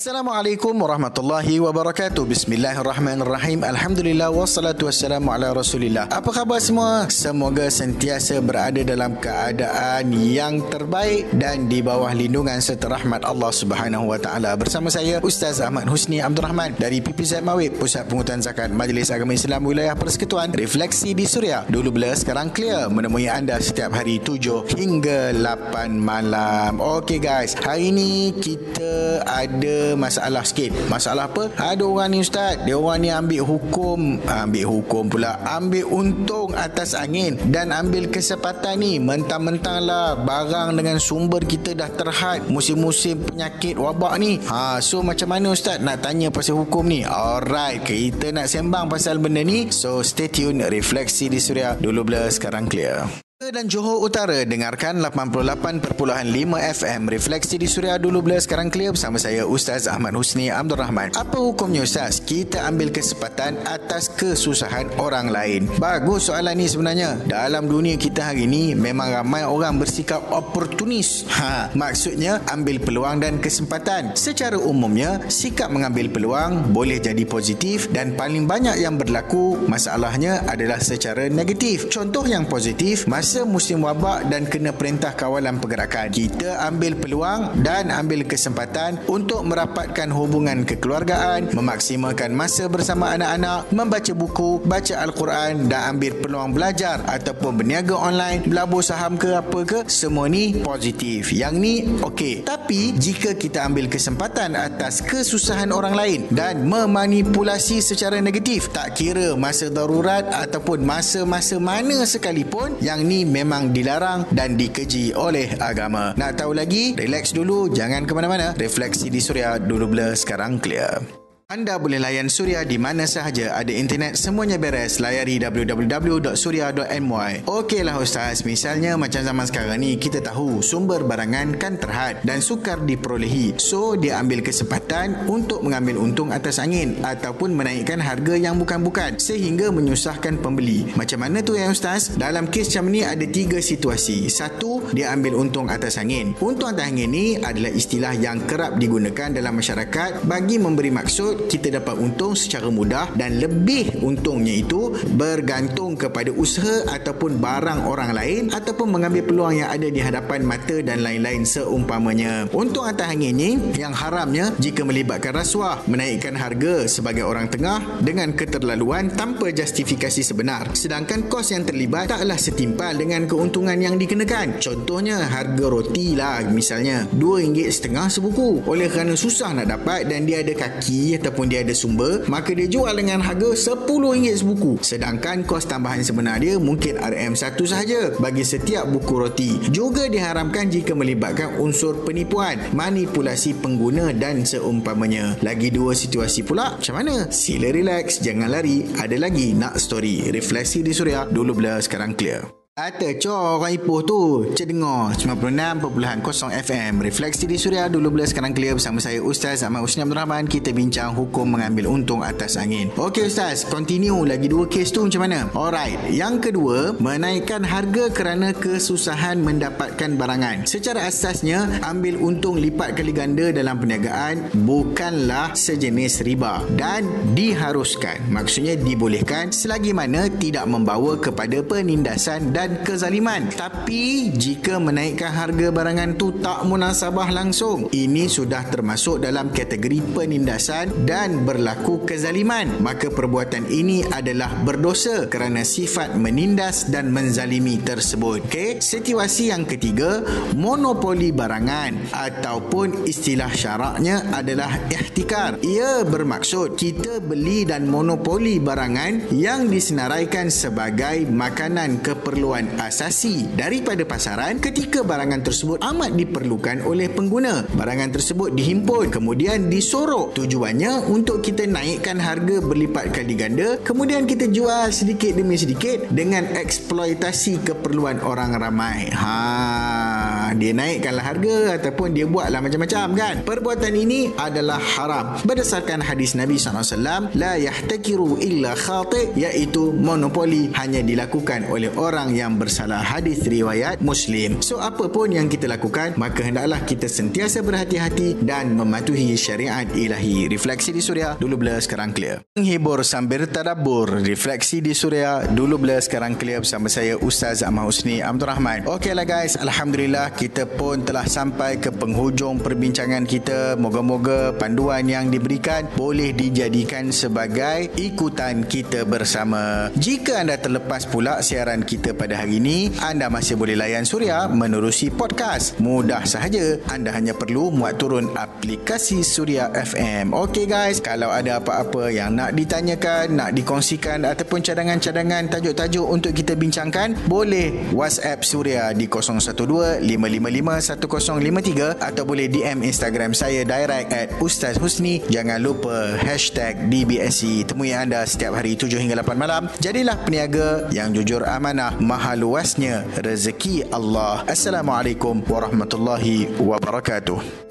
Assalamualaikum warahmatullahi wabarakatuh. Bismillahirrahmanirrahim. Alhamdulillah wassalatu wassalamu ala Rasulillah. Apa khabar semua? Semoga sentiasa berada dalam keadaan yang terbaik dan di bawah lindungan serta rahmat Allah Subhanahu wa taala. Bersama saya Ustaz Ahmad Husni Abdul Rahman dari PPZ Mawib, Pusat Pungutan Zakat Majlis Agama Islam Wilayah Persekutuan. Refleksi di Suria. Dulu blur sekarang clear menemui anda setiap hari 7 hingga 8 malam. Okey guys, hari ini kita ada masalah sikit. Masalah apa? Ada orang ni ustaz, dia orang ni ambil hukum, ambil hukum pula, ambil untung atas angin dan ambil kesempatan ni mentang-mentang lah barang dengan sumber kita dah terhad musim-musim penyakit wabak ni. Ha, so macam mana ustaz nak tanya pasal hukum ni? Alright, kita nak sembang pasal benda ni. So stay tune, refleksi di Suria. Dulu blur, sekarang clear dan Johor Utara dengarkan 88.5 FM Refleksi di Suria dulu bila sekarang clear bersama saya Ustaz Ahmad Husni Abdul Rahman. Apa hukumnya Ustaz? Kita ambil kesempatan atas kesusahan orang lain. Bagus soalan ni sebenarnya. Dalam dunia kita hari ini memang ramai orang bersikap oportunis. Ha, maksudnya ambil peluang dan kesempatan. Secara umumnya, sikap mengambil peluang boleh jadi positif dan paling banyak yang berlaku masalahnya adalah secara negatif. Contoh yang positif, masa masa musim wabak dan kena perintah kawalan pergerakan. Kita ambil peluang dan ambil kesempatan untuk merapatkan hubungan kekeluargaan, memaksimalkan masa bersama anak-anak, membaca buku, baca Al-Quran dan ambil peluang belajar ataupun berniaga online, berlabur saham ke apa ke, semua ni positif. Yang ni okey. Tapi jika kita ambil kesempatan atas kesusahan orang lain dan memanipulasi secara negatif, tak kira masa darurat ataupun masa-masa mana sekalipun, yang ni memang dilarang dan dikeji oleh agama. Nak tahu lagi? Relax dulu, jangan ke mana-mana. Refleksi di Suria dulu blur, sekarang clear. Anda boleh layan Suria di mana sahaja ada internet semuanya beres. Layari www.suria.my Okeylah Ustaz, misalnya macam zaman sekarang ni kita tahu sumber barangan kan terhad dan sukar diperolehi. So dia ambil kesempatan untuk mengambil untung atas angin ataupun menaikkan harga yang bukan-bukan sehingga menyusahkan pembeli. Macam mana tu ya Ustaz? Dalam kes macam ni ada tiga situasi. Satu, dia ambil untung atas angin. Untung atas angin ni adalah istilah yang kerap digunakan dalam masyarakat bagi memberi maksud kita dapat untung secara mudah dan lebih untungnya itu bergantung kepada usaha ataupun barang orang lain ataupun mengambil peluang yang ada di hadapan mata dan lain-lain seumpamanya. Untung atas angin ini yang haramnya jika melibatkan rasuah, menaikkan harga sebagai orang tengah dengan keterlaluan tanpa justifikasi sebenar. Sedangkan kos yang terlibat taklah setimpal dengan keuntungan yang dikenakan. Contohnya harga roti lah misalnya RM2.5 sebuku. Oleh kerana susah nak dapat dan dia ada kaki atau ataupun dia ada sumber maka dia jual dengan harga RM10 sebuku. Sedangkan kos tambahan sebenar dia mungkin RM1 sahaja bagi setiap buku roti. Juga diharamkan jika melibatkan unsur penipuan manipulasi pengguna dan seumpamanya. Lagi dua situasi pula. Macam mana? Sila relax jangan lari. Ada lagi nak story. Refleksi di suria. Dulu bila sekarang clear Cor orang Ipoh tu Cik dengar 96.0 FM Refleksi di Suria Dulu bila sekarang clear Bersama saya Ustaz Ahmad Husni Abdul Rahman. Kita bincang hukum mengambil untung atas angin. Okey Ustaz Continue lagi dua kes tu macam mana? Alright Yang kedua Menaikkan harga kerana kesusahan mendapatkan barangan. Secara asasnya Ambil untung lipat kali ganda dalam perniagaan Bukanlah sejenis riba Dan diharuskan. Maksudnya dibolehkan Selagi mana tidak membawa kepada penindasan dan dan kezaliman. Tapi jika menaikkan harga barangan tu tak munasabah langsung, ini sudah termasuk dalam kategori penindasan dan berlaku kezaliman. Maka perbuatan ini adalah berdosa kerana sifat menindas dan menzalimi tersebut. Okey, situasi yang ketiga, monopoli barangan ataupun istilah syaraknya adalah ihtikar. Ia bermaksud kita beli dan monopoli barangan yang disenaraikan sebagai makanan keperluan kebutuhan asasi daripada pasaran ketika barangan tersebut amat diperlukan oleh pengguna. Barangan tersebut dihimpun kemudian disorok. Tujuannya untuk kita naikkan harga berlipat kali ganda kemudian kita jual sedikit demi sedikit dengan eksploitasi keperluan orang ramai. Ha Ha, dia naikkanlah harga ataupun dia buatlah macam-macam kan. Perbuatan ini adalah haram. Berdasarkan hadis Nabi SAW, La yahtakiru illa khati' iaitu monopoli hanya dilakukan oleh orang yang bersalah hadis riwayat Muslim. So apa pun yang kita lakukan, maka hendaklah kita sentiasa berhati-hati dan mematuhi syariat ilahi. Refleksi di Suria, dulu blur sekarang clear. Menghibur sambil tadabur. Refleksi di Suria, dulu blur sekarang clear bersama saya Ustaz Ahmad Husni Abdul Rahman. Okeylah guys, Alhamdulillah kita pun telah sampai ke penghujung perbincangan kita. Moga-moga panduan yang diberikan boleh dijadikan sebagai ikutan kita bersama. Jika anda terlepas pula siaran kita pada hari ini, anda masih boleh layan Suria menerusi podcast. Mudah sahaja. Anda hanya perlu muat turun aplikasi Suria FM. Okey guys, kalau ada apa-apa yang nak ditanyakan, nak dikongsikan ataupun cadangan-cadangan tajuk-tajuk untuk kita bincangkan, boleh WhatsApp Suria di 012 555 1053 atau boleh DM Instagram saya direct at Ustaz Husni. Jangan lupa hashtag DBSC. Temui anda setiap hari 7 hingga 8 malam. Jadilah peniaga yang jujur amanah. Maha luasnya rezeki Allah. Assalamualaikum warahmatullahi wabarakatuh.